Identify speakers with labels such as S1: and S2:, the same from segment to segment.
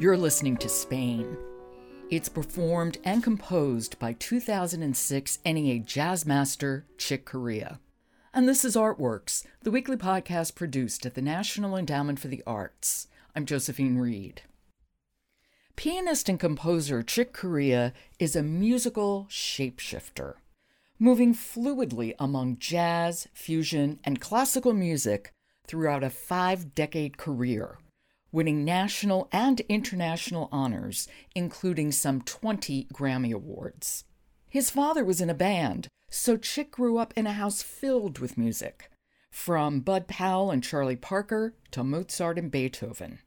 S1: You're listening to Spain. It's performed and composed by 2006 NEA jazz master Chick Corea. And this is Artworks, the weekly podcast produced at the National Endowment for the Arts. I'm Josephine Reed. Pianist and composer Chick Corea is a musical shapeshifter, moving fluidly among jazz, fusion, and classical music throughout a five decade career winning national and international honors, including some 20 Grammy Awards. His father was in a band, so Chick grew up in a house filled with music, from Bud Powell and Charlie Parker to Mozart and Beethoven.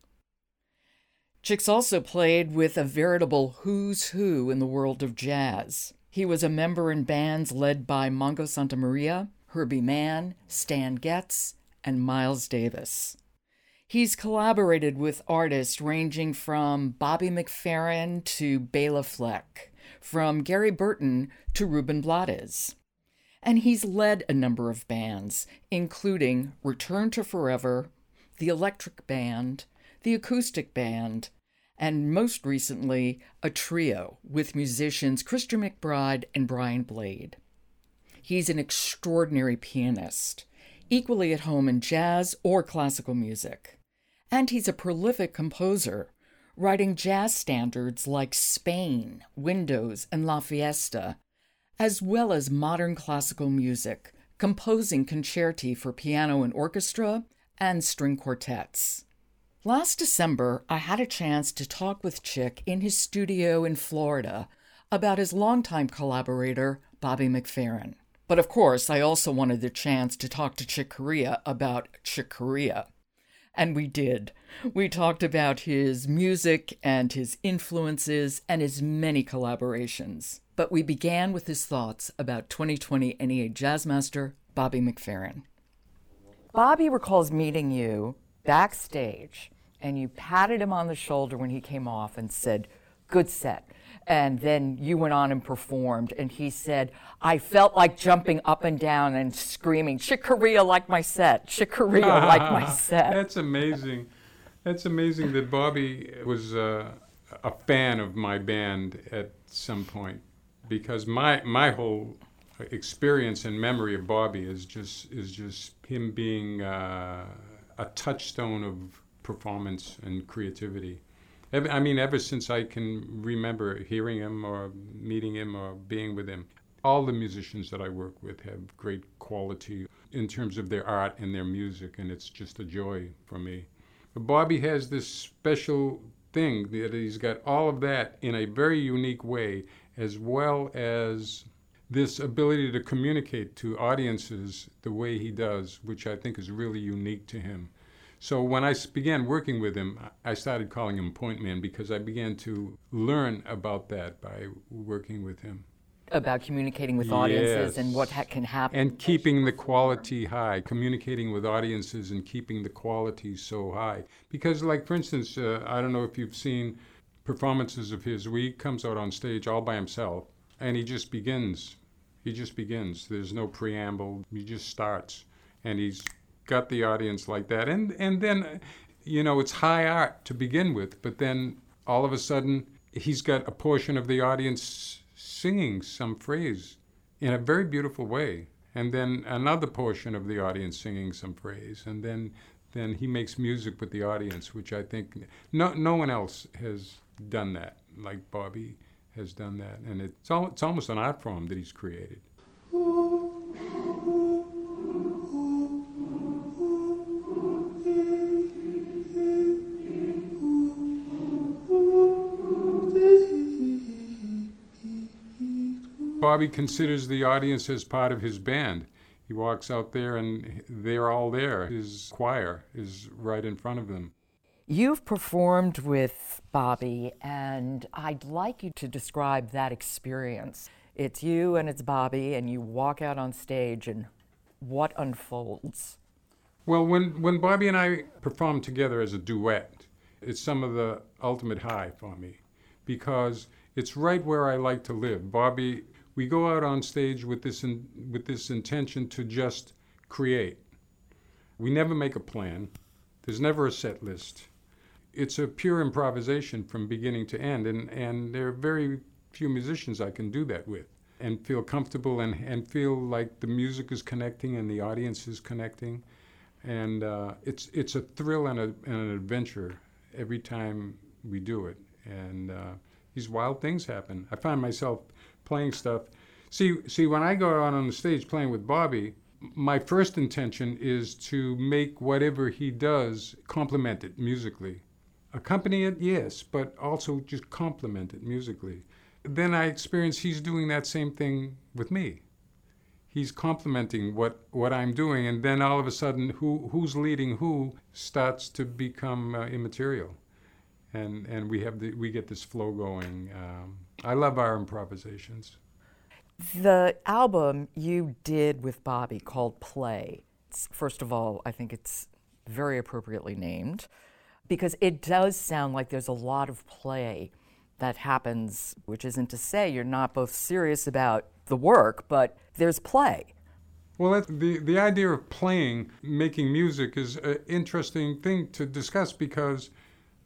S1: Chick's also played with a veritable who's who in the world of jazz. He was a member in bands led by Mongo Santamaria, Herbie Mann, Stan Getz, and Miles Davis. He's collaborated with artists ranging from Bobby McFerrin to Bela Fleck, from Gary Burton to Ruben Blades. And he's led a number of bands, including Return to Forever, the Electric Band, the Acoustic Band, and most recently, a trio with musicians Christian McBride and Brian Blade. He's an extraordinary pianist, equally at home in jazz or classical music. And he's a prolific composer, writing jazz standards like Spain, Windows, and La Fiesta, as well as modern classical music, composing concerti for piano and orchestra and string quartets. Last December, I had a chance to talk with Chick in his studio in Florida about his longtime collaborator, Bobby McFerrin. But of course, I also wanted the chance to talk to Chick Corea about Chick Corea. And we did. We talked about his music and his influences and his many collaborations. But we began with his thoughts about 2020 NEA Jazzmaster Bobby McFerrin. Bobby recalls meeting you backstage, and you patted him on the shoulder when he came off and said, Good set and then you went on and performed. And he said, I felt like jumping up and down and screaming, Chick like my set, Chick like my set.
S2: That's amazing. That's amazing that Bobby was uh, a fan of my band at some point because my, my whole experience and memory of Bobby is just, is just him being uh, a touchstone of performance and creativity. I mean, ever since I can remember hearing him or meeting him or being with him, all the musicians that I work with have great quality in terms of their art and their music, and it's just a joy for me. But Bobby has this special thing that he's got all of that in a very unique way, as well as this ability to communicate to audiences the way he does, which I think is really unique to him. So when I began working with him, I started calling him Point Man because I began to learn about that by working with him.
S1: About communicating with audiences yes. and what ha- can happen.
S2: And keeping the quality high, communicating with audiences and keeping the quality so high. Because, like, for instance, uh, I don't know if you've seen performances of his where he comes out on stage all by himself and he just begins. He just begins. There's no preamble. He just starts. And he's got the audience like that. And and then, you know, it's high art to begin with, but then all of a sudden he's got a portion of the audience singing some phrase in a very beautiful way, and then another portion of the audience singing some phrase, and then then he makes music with the audience, which I think no no one else has done that like Bobby has done that, and it's all, it's almost an art form that he's created. Bobby considers the audience as part of his band. He walks out there and they're all there. His choir is right in front of them.
S1: You've performed with Bobby, and I'd like you to describe that experience. It's you and it's Bobby, and you walk out on stage, and what unfolds?
S2: Well, when, when Bobby and I perform together as a duet, it's some of the ultimate high for me because it's right where I like to live. Bobby we go out on stage with this in, with this intention to just create. We never make a plan. There's never a set list. it's a pure improvisation from beginning to end, and, and there are very few musicians I can do that with and feel comfortable and, and feel like the music is connecting and the audience is connecting. And uh, it's, it's a thrill and, a, and an adventure every time we do it. And uh, these wild things happen. I find myself playing stuff. See, see, when I go out on the stage playing with Bobby, my first intention is to make whatever he does complement it musically. Accompany it, yes, but also just complement it musically. Then I experience he's doing that same thing with me. He's complementing what, what I'm doing, and then all of a sudden, who, who's leading who starts to become uh, immaterial. And, and we, have the, we get this flow going. Um, I love our improvisations.
S1: The album you did with Bobby called Play, first of all, I think it's very appropriately named because it does sound like there's a lot of play that happens, which isn't to say you're not both serious about the work, but there's play.
S2: Well, the, the idea of playing, making music is an interesting thing to discuss because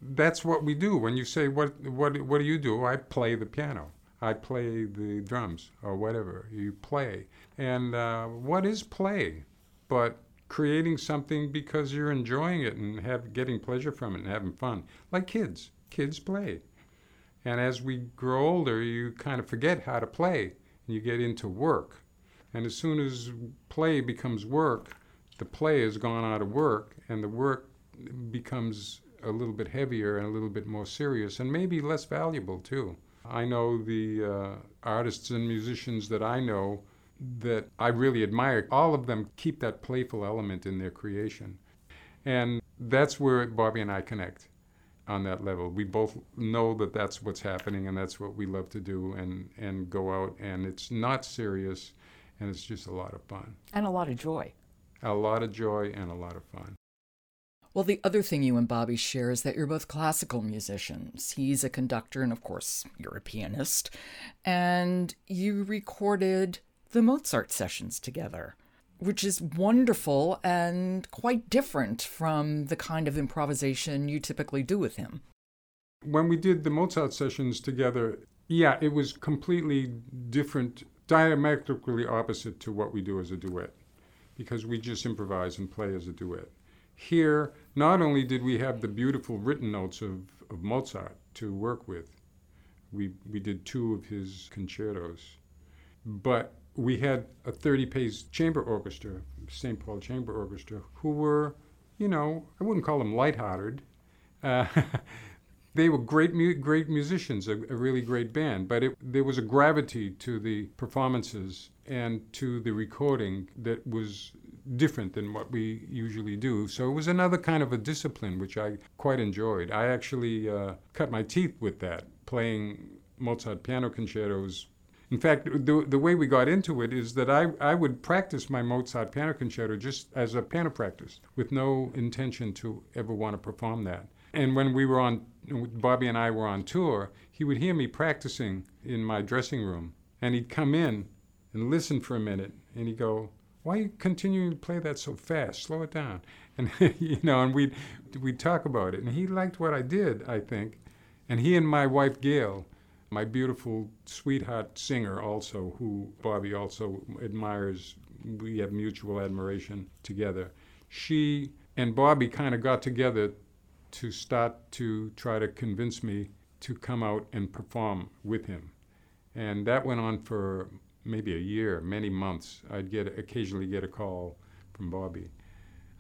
S2: that's what we do. When you say, what, what, what do you do? I play the piano. I play the drums or whatever. You play. And uh, what is play but creating something because you're enjoying it and have, getting pleasure from it and having fun? Like kids. Kids play. And as we grow older, you kind of forget how to play and you get into work. And as soon as play becomes work, the play has gone out of work and the work becomes a little bit heavier and a little bit more serious and maybe less valuable too. I know the uh, artists and musicians that I know that I really admire, all of them keep that playful element in their creation. And that's where Bobby and I connect on that level. We both know that that's what's happening and that's what we love to do and, and go out. And it's not serious and it's just a lot of fun.
S1: And a lot of joy.
S2: A lot of joy and a lot of fun.
S1: Well, the other thing you and Bobby share is that you're both classical musicians. He's a conductor, and of course, you're a pianist. And you recorded the Mozart sessions together, which is wonderful and quite different from the kind of improvisation you typically do with him.
S2: When we did the Mozart sessions together, yeah, it was completely different, diametrically opposite to what we do as a duet, because we just improvise and play as a duet. Here, not only did we have the beautiful written notes of, of Mozart to work with, we, we did two of his concertos, but we had a 30 piece chamber orchestra, St. Paul Chamber Orchestra, who were, you know, I wouldn't call them lighthearted. Uh, they were great, mu- great musicians, a, a, really great band, but it, there was a gravity to the performances and to the recording that was different than what we usually do. So it was another kind of a discipline which I quite enjoyed. I actually uh, cut my teeth with that, playing Mozart piano concertos. In fact, the, the way we got into it is that I, I would practice my Mozart piano concerto just as a piano practice with no intention to ever want to perform that. And when we were on, Bobby and I were on tour, he would hear me practicing in my dressing room. And he'd come in and listen for a minute and he'd go, why are you continuing to play that so fast? Slow it down. And you know, and we we talk about it. And he liked what I did, I think. And he and my wife Gail, my beautiful sweetheart singer, also who Bobby also admires. We have mutual admiration together. She and Bobby kind of got together to start to try to convince me to come out and perform with him. And that went on for maybe a year, many months, I'd get occasionally get a call from Bobby.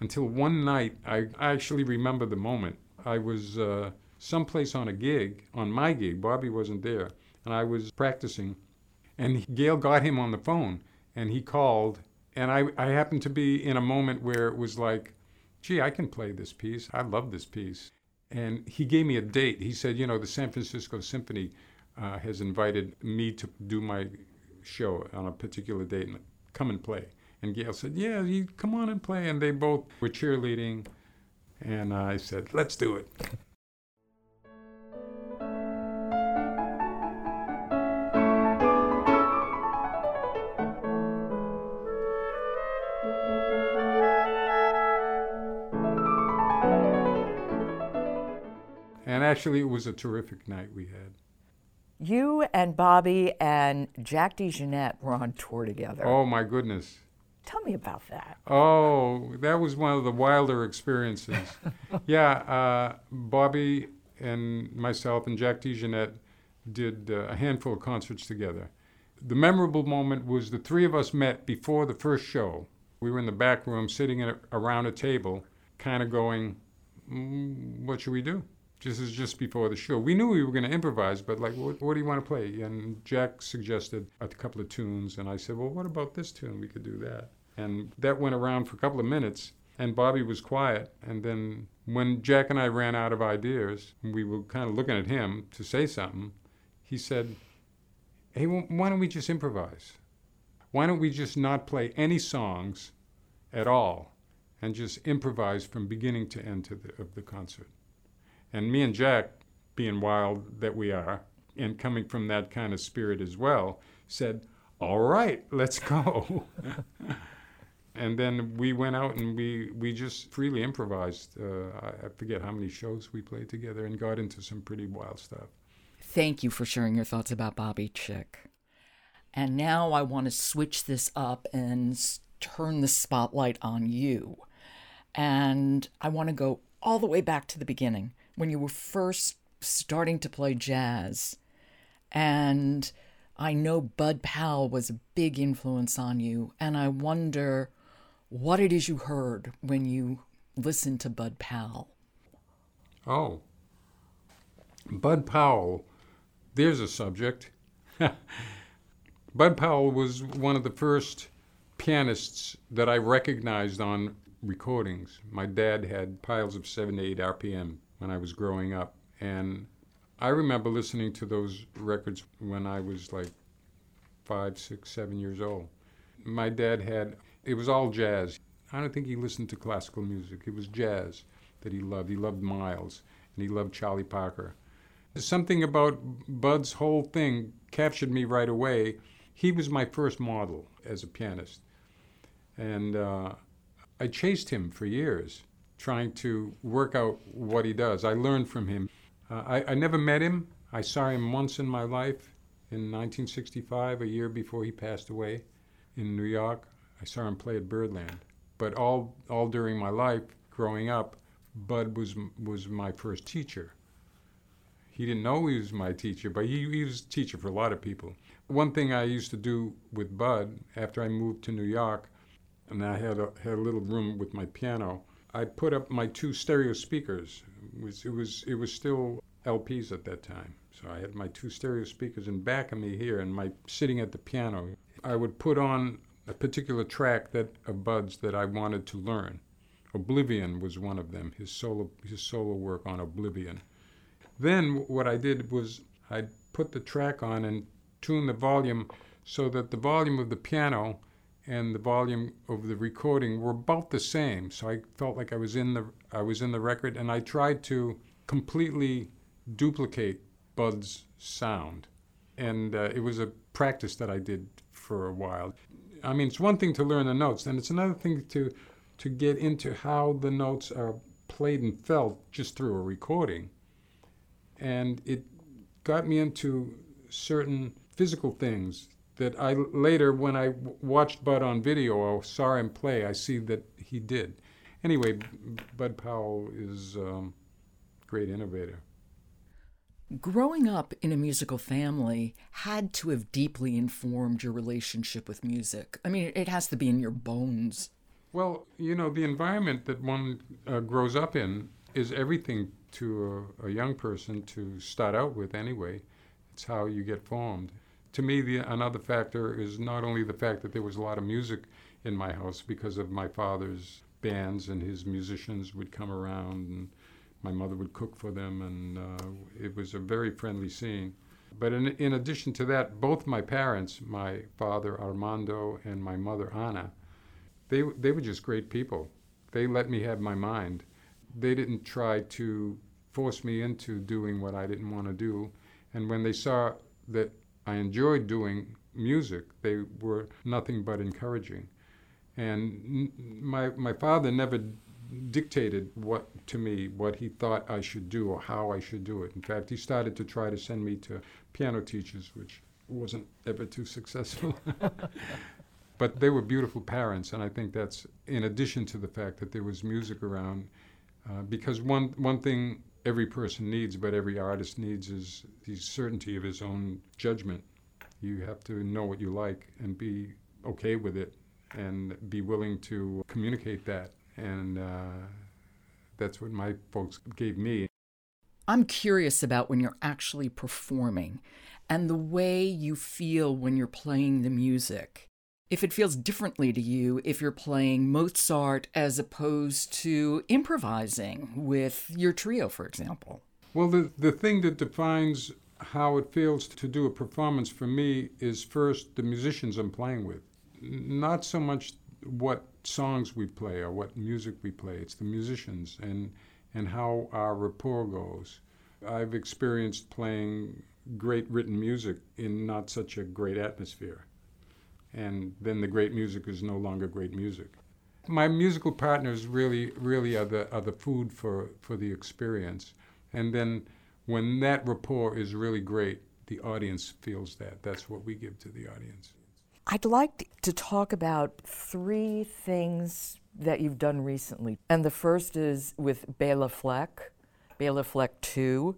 S2: Until one night, I, actually remember the moment. I was uh, someplace on a gig, on my gig. Bobby wasn't there, and I was practicing. And Gail got him on the phone, and he called. And I, I happened to be in a moment where it was like, gee, I can play this piece. I love this piece. And he gave me a date. He said, you know, the San Francisco Symphony uh, has invited me to do my show on a particular date and come and play. And Gail said, Yeah, you come on and play. And they both were cheerleading. And I said, Let's do it. And actually, it was a terrific night we had.
S1: You and Bobby and Jack DeJohnette were on tour together.
S2: Oh my goodness.
S1: Tell me about that.
S2: Oh, that was one of the wilder experiences. yeah, uh, Bobby and myself and Jack DeJohnette did uh, a handful of concerts together. The memorable moment was the three of us met before the first show. We were in the back room sitting a, around a table, kind of going, mm, What should we do? This is just before the show. We knew we were going to improvise, but like, what, what, do you want to play? And Jack suggested a couple of tunes, and I said, well, what about this tune? We could do that. And that went around for a couple of minutes, and Bobby was quiet. And then when Jack and I ran out of ideas, we were kind of looking at him to say something, he said, hey, why don't we just improvise? Why don't we just not play any songs at all and just improvise from beginning to end to the, of the concert? And me and Jack, being wild that we are, and coming from that kind of spirit as well, said, All right, let's go. and then we went out and we, we just freely improvised. Uh, I, forget how many shows we played together and got into some pretty wild stuff.
S1: Thank you for sharing your thoughts about Bobby Chick. And now I want to switch this up and turn the spotlight on you. And I want to go all the way back to the beginning when you were first starting to play jazz. And I know Bud Powell was a big influence on you. And I wonder what it is you heard when you listened to Bud Powell.
S2: Oh, Bud Powell, there's a subject. Bud Powell was one of the first pianists that I recognized on recordings. My dad had piles of 78 RPM when I was growing up. And I remember listening to those records when I was like five, six, seven years old. My dad had, it was all jazz. I don't think he listened to classical music. It was jazz that he loved. He loved Miles and he loved Charlie Parker. Something about Bud's whole thing captured me right away. He was my first model as a pianist. And uh, I chased him for years trying to work out what he does. I learned from him. Uh, I, I never met him. I saw him once in my life in 1965, a year before he passed away in New York. I saw him play at Birdland. But all, all during my life, growing up, Bud was, was my first teacher. He didn't know he was my teacher, but he, he was a teacher for a lot of people. One thing I used to do with Bud after I moved to New York, and I had a, had a little room with my piano, I put up my two stereo speakers. It was, it was, it was still LPs at that time. So I had my two stereo speakers in back of me here and my sitting at the piano. I would put on a particular track that of Bud's that I wanted to learn. Oblivion was one of them, his solo his solo work on Oblivion. Then what I did was I put the track on and tune the volume so that the volume of the piano and the volume of the recording were about the same. So I felt like I was in the I was in the record, and I tried to completely duplicate Bud's sound, and uh, it was a practice that I did for a while. I mean, it's one thing to learn the notes, and it's another thing to to get into how the notes are played and felt just through a recording. And it got me into certain physical things that I later, when I watched Bud on video or saw him play, I see that he did. Anyway, Bud Powell is a um, great innovator.
S1: Growing up in a musical family had to have deeply informed your relationship with music. I mean, it has to be in your bones.
S2: Well, you know, the environment that one uh, grows up in is everything to a, a young person to start out with, anyway. It's how you get formed to me, the, another factor is not only the fact that there was a lot of music in my house because of my father's bands and his musicians would come around and my mother would cook for them and uh, it was a very friendly scene. But in, in addition to that, both my parents, my father Armando and my mother Anna, they, they were just great people. They let me have my mind. They didn't try to force me into doing what I didn't want to do. And when they saw that I enjoyed doing music. They were nothing but encouraging. And my, my father never dictated what to me what he thought I should do or how I should do it. In fact, he started to try to send me to piano teachers, which wasn't ever too successful. but they were beautiful parents, and I think that's in addition to the fact that there was music around. Uh, because one one thing every person needs, but every artist needs, is the certainty of his own judgment. You have to know what you like and be okay with it, and be willing to communicate that. And uh, that's what my folks gave me.
S1: I'm curious about when you're actually performing and the way you feel when you're playing the music. If it feels differently to you if you're playing Mozart as opposed to improvising with your trio, for example.
S2: Well, the, the thing that defines how it feels to do a performance for me is first the musicians I'm playing with. Not so much what songs we play or what music we play, it's the musicians and, and how our rapport goes. I've experienced playing great written music in not such a great atmosphere. And then the great music is no longer great music. My musical partners really, really are the, are the food for, for the experience. And then when that rapport is really great, the audience feels that. That's what we give to the audience.
S3: I'd like to talk about three things that you've done recently. And the first is with Bela Fleck, Bela Fleck 2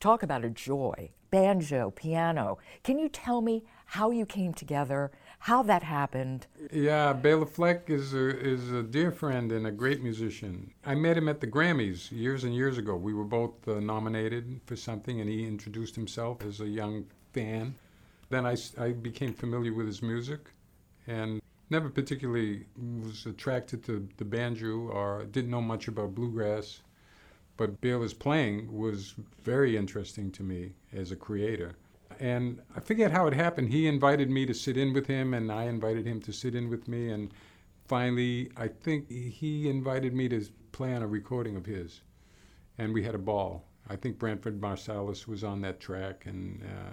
S3: talk about a joy. Banjo, piano. Can you tell me how you came together, how that happened?
S2: Yeah, Bela Fleck is a, is a dear friend and a great musician. I met him at the Grammys years and years ago. We were both uh, nominated for something, and he introduced himself as a young fan. Then I, I became familiar with his music and never particularly was attracted to the banjo or didn't know much about bluegrass. But Bela's playing was very interesting to me as a creator. And I forget how it happened. He invited me to sit in with him, and I invited him to sit in with me. And finally, I think he invited me to play on a recording of his. And we had a ball. I think Branford Marsalis was on that track. And uh,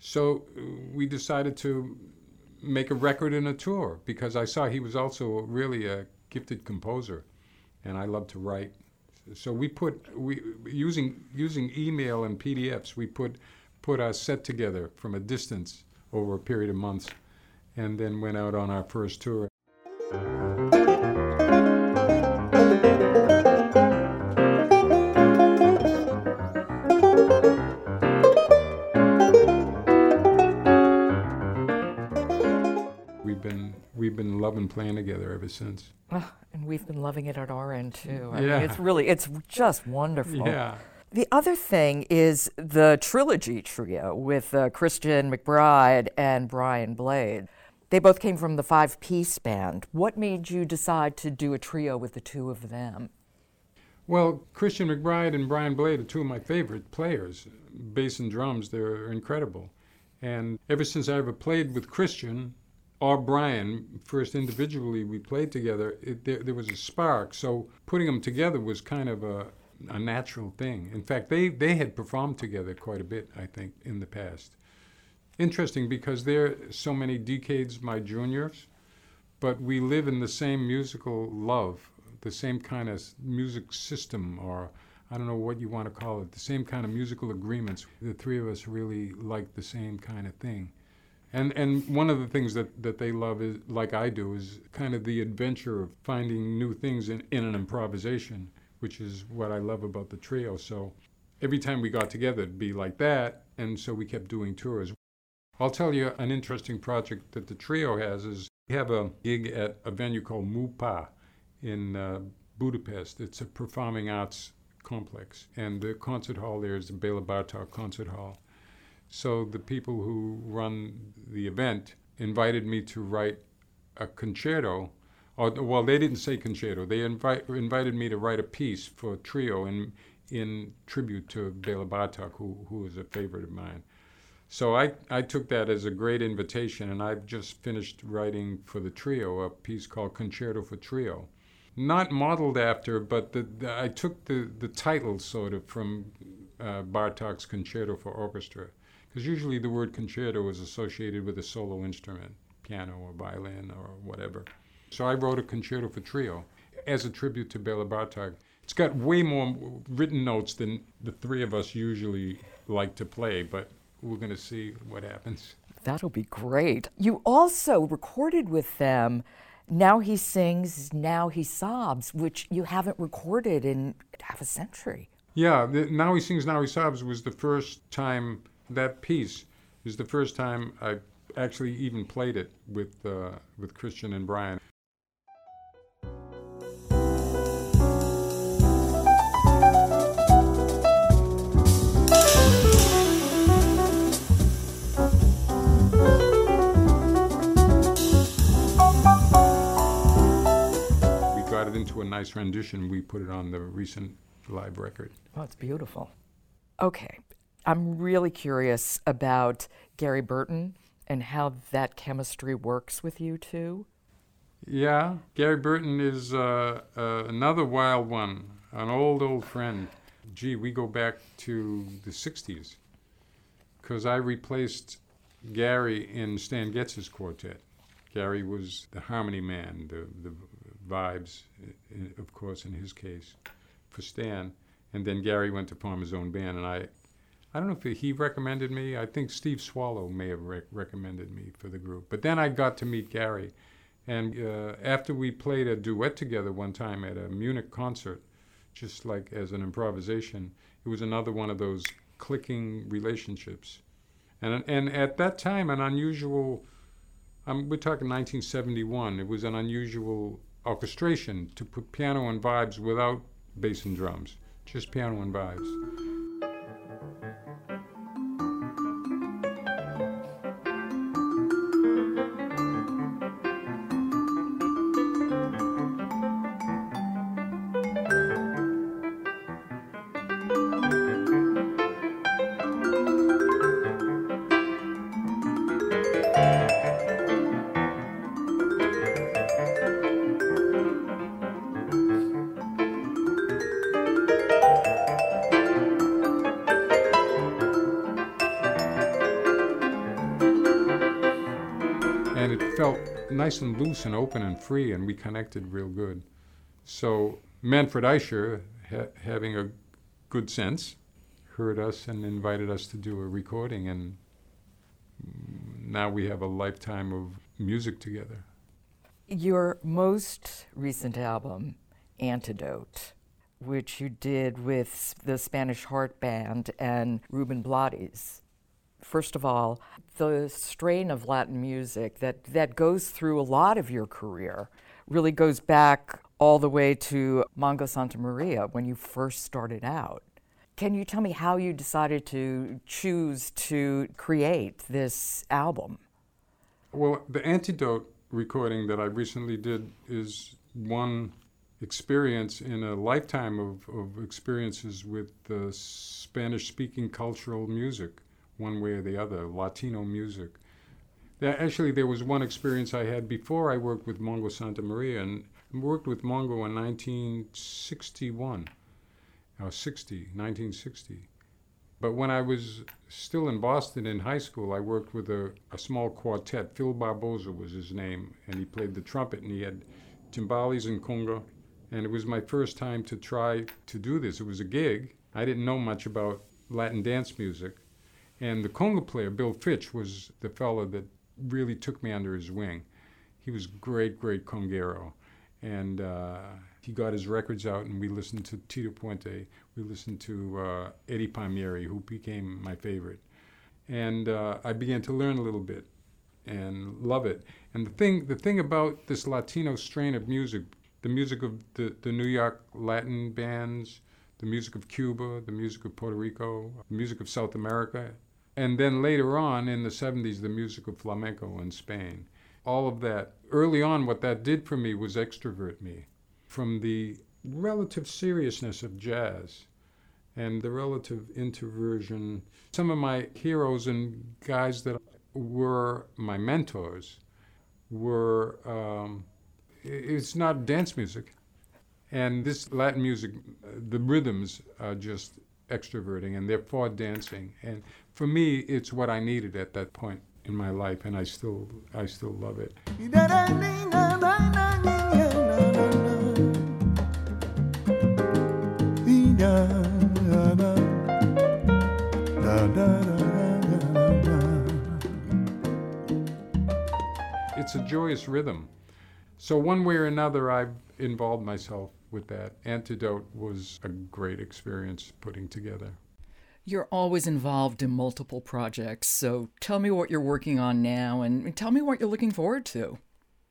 S2: so we decided to make a record and a tour because I saw he was also really a gifted composer. And I love to write so we put we using using email and PDFs. We put put our set together from a distance over a period of months, and then went out on our first tour. We've been we've been loving playing together ever since.
S3: Oh, and we've been loving it at our end too. I
S2: yeah.
S3: Mean, it's really, it's just wonderful.
S2: Yeah.
S3: The other thing is the trilogy trio with uh, Christian McBride and Brian Blade. They both came from the Five Piece Band. What made you decide to do a trio with the two of them?
S2: Well, Christian McBride and Brian Blade are two of my favorite players. Bass and drums, they're incredible. And ever since I ever played with Christian, or Brian, first individually we played together, it, there, there, was a spark. So putting them together was kind of a, a natural thing. In fact, they, they had performed together quite a bit, I think, in the past. Interesting because they're so many decades my juniors, but we live in the same musical love, the same kind of music system, or I don't know what you want to call it, the same kind of musical agreements. The three of us really like the same kind of thing. And and one of the things that, that they love is like I do is kind of the adventure of finding new things in, in an improvisation, which is what I love about the trio. So every time we got together it'd be like that and so we kept doing tours. I'll tell you an interesting project that the trio has is we have a gig at a venue called Mupa in uh, Budapest. It's a performing arts complex and the concert hall there is the Bela Bartok Concert Hall so the people who run the event invited me to write a concerto. Or, well, they didn't say concerto. They invite, invited me to write a piece for a trio in, in tribute to Bela Bartok, who, who is a favorite of mine. So I, I took that as a great invitation, and I've just finished writing for the trio a piece called Concerto for Trio. Not modeled after, but the, the I took the, the title sort of from uh, Bartok's Concerto for Orchestra because usually the word concerto is associated with a solo instrument, piano or violin or whatever. So I wrote a concerto for trio. as a tribute to Bela Bartok. It's got way more written notes than the three of us usually like to play, but we're going to see what happens.
S1: That'll be great. You also recorded with them Now He Sings, Now He Sobs, which you haven't recorded in half a century.
S2: Yeah, the, Now He Sings, Now He Sobs was the first time, that piece is the first time I actually even played it with, uh, with Christian and Brian. Into a nice rendition. We put it on the recent live record.
S1: Oh, it's beautiful. Okay, I'm really curious about Gary Burton and how that chemistry works with you two.
S2: Yeah, Gary Burton is uh, uh, another wild one, an old, old friend. Gee, we go back to the 60s because I replaced Gary in Stan Getz's quartet. Gary was the harmony man, the, the vibes, of course, in his case, for Stan. And then Gary went to form his own band, and I, I don't know if he recommended me. I think Steve Swallow may have rec- recommended me for the group. But then I got to meet Gary, and uh, after we played a duet together one time at a Munich concert, just like as an improvisation, it was another one of those clicking relationships. And, and at that time, an unusual, um, we're talking 1971, it was an unusual orchestration to put piano and vibes without bass and drums, just piano and vibes. Nice and loose and open and free, and we connected real good. So Manfred Eicher, ha- having a good sense, heard us and invited us to do a recording, and now we have a lifetime of music together.
S1: Your most recent album, Antidote, which you did with the Spanish Heart Band and Ruben Blades. First of all, the strain of Latin music that, that goes through a lot of your career really goes back all the way to Mongo Santamaria when you first started out. Can you tell me how you decided to choose to create this album?
S2: Well, the Antidote recording that I recently did is one experience in a lifetime of, of experiences with Spanish speaking cultural music, one way or the other, Latino music. Actually, there was one experience I had before I worked with Mongo Santamaria, and worked with Mongo in 1961, or 60, 1960. But when I was still in Boston in high school, I worked with a, a small quartet. Phil Barboza was his name, and he played the trumpet, and he had timbales and conga. And it was my first time to try to do this. It was a gig. I didn't know much about Latin dance music. And the conga player, Bill Fitch, was the fellow that really took me under his wing. He was great, great conguero. And uh, he got his records out, and we listened to Tito Puente. We listened to uh, Eddie Palmieri, who became my favorite. And uh, I began to learn a little bit and love it. And the thing, the thing about this Latino strain of music, the music of the, the New York Latin bands, the music of Cuba, the music of Puerto Rico, the music of South America, and then later on in the 70s, the music of flamenco in Spain. All of that. Early on, what that did for me was extrovert me from the relative seriousness of jazz and the relative introversion. Some of my heroes and guys that were my mentors were, um, it's not dance music. And this Latin music, uh, the rhythms are just extroverting and therefore dancing. And for me, it's what I needed at that point in my life, and I still I still love it. It's a joyous rhythm. So, one way or another, I've involved myself with that. Antidote was a great experience putting together.
S1: You're always involved in multiple projects, so tell me what you're working on now and tell me what you're looking forward to.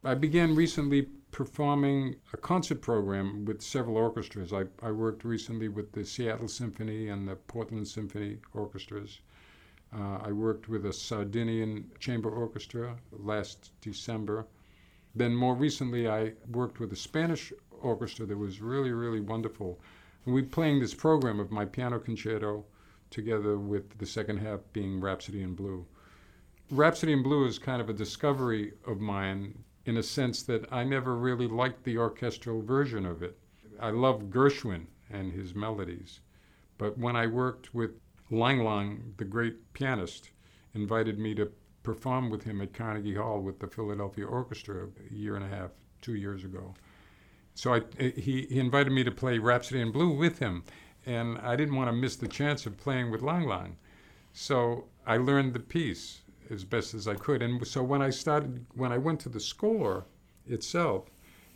S2: I began recently performing a concert program with several orchestras. I, I worked recently with the Seattle Symphony and the Portland Symphony orchestras. Uh, I worked with a Sardinian chamber orchestra last December. Then, more recently, I worked with a Spanish orchestra that was really, really wonderful. And we playing this program of my piano concerto together with the second half being Rhapsody in Blue. Rhapsody in Blue is kind of a discovery of mine in a sense that I never really liked the orchestral version of it. I love Gershwin and his melodies, but when I worked with Lang Lang, the great pianist, invited me to perform with him at Carnegie Hall with the Philadelphia Orchestra a year and a half, two years ago. So I, he, he invited me to play Rhapsody in Blue with him, and I didn't want to miss the chance of playing with Lang Lang. So I learned the piece as best as I could. And so when I started, when I went to the score itself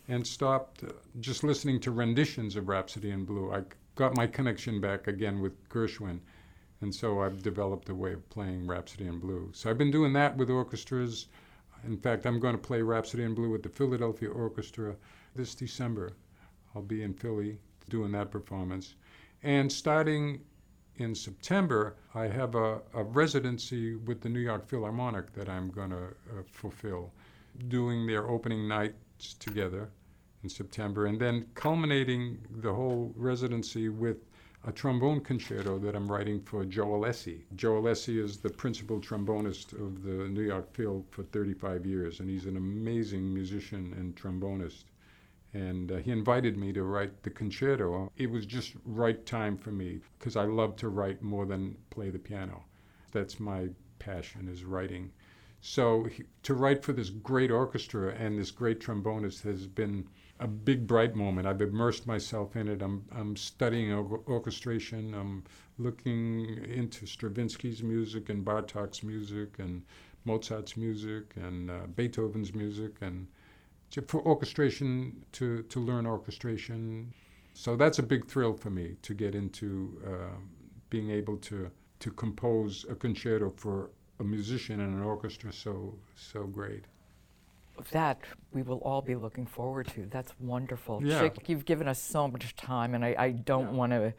S2: and stopped uh, just listening to renditions of Rhapsody in Blue, I got my connection back again with Gershwin. And so I've developed a way of playing Rhapsody in Blue. So I've been doing that with orchestras. In fact, I'm going to play Rhapsody in Blue with the Philadelphia Orchestra this December. I'll be in Philly doing that performance. And starting in September, I have a, a residency with the New York Philharmonic that I'm going to uh, fulfill, doing their opening nights together in September, and then culminating the whole residency with a trombone concerto that I'm writing for Joe Alessi. Joe Alessi is the principal trombonist of the New York Phil for 35 years, and he's an amazing musician and trombonist and uh, he invited me to write the concerto. It was just right time for me because I love to write more than play the piano. That's my passion is writing. So he, to write for this great orchestra and this great trombonist has been a big bright moment. I've immersed myself in it. I'm I'm studying or- orchestration. I'm looking into Stravinsky's music and Bartok's music and Mozart's music and uh, Beethoven's music and to, for orchestration to, to learn orchestration. So that's a big thrill for me to get into uh, being able to to compose a concerto for a musician and an orchestra so so great.
S3: That we will all be looking forward to. That's wonderful.
S2: Yeah.
S3: Chick, you've given us so much time, and I, I don't
S2: Yeah.
S3: want to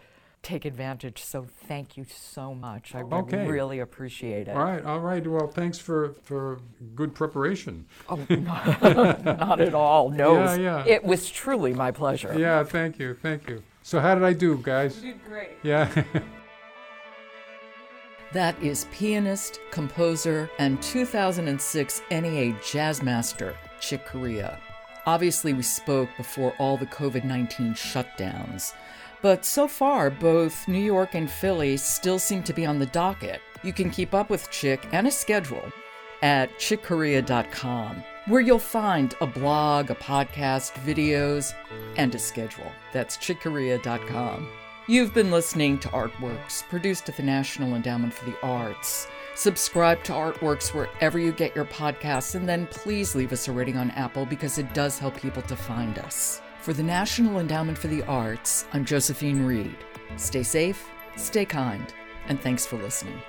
S3: take advantage, so thank you so much. I
S2: Okay.
S3: really appreciate it.
S2: All right, all right. Well, thanks for for good preparation.
S3: Oh, not at all. No,
S2: Yeah, yeah.
S3: it was truly my pleasure.
S2: Yeah, thank you, thank you. So how did I do, guys?
S3: You did great.
S2: Yeah.
S1: That is pianist, composer, and 2006 NEA Jazz Master Chick Corea. Obviously, we spoke before all the COVID 19 shutdowns, but so far, both New York and Philly still seem to be on the docket. You can keep up with Chick and his schedule at chickcorea.com, where you'll find a blog, a podcast, videos, and a schedule. That's chickcorea.com. You've been listening to Artworks, produced at the National Endowment for the Arts. Subscribe to Artworks wherever you get your podcasts, and then please leave us a rating on Apple because it does help people to find us. For the National Endowment for the Arts, I'm Josephine Reed. Stay safe, stay kind, and thanks for listening.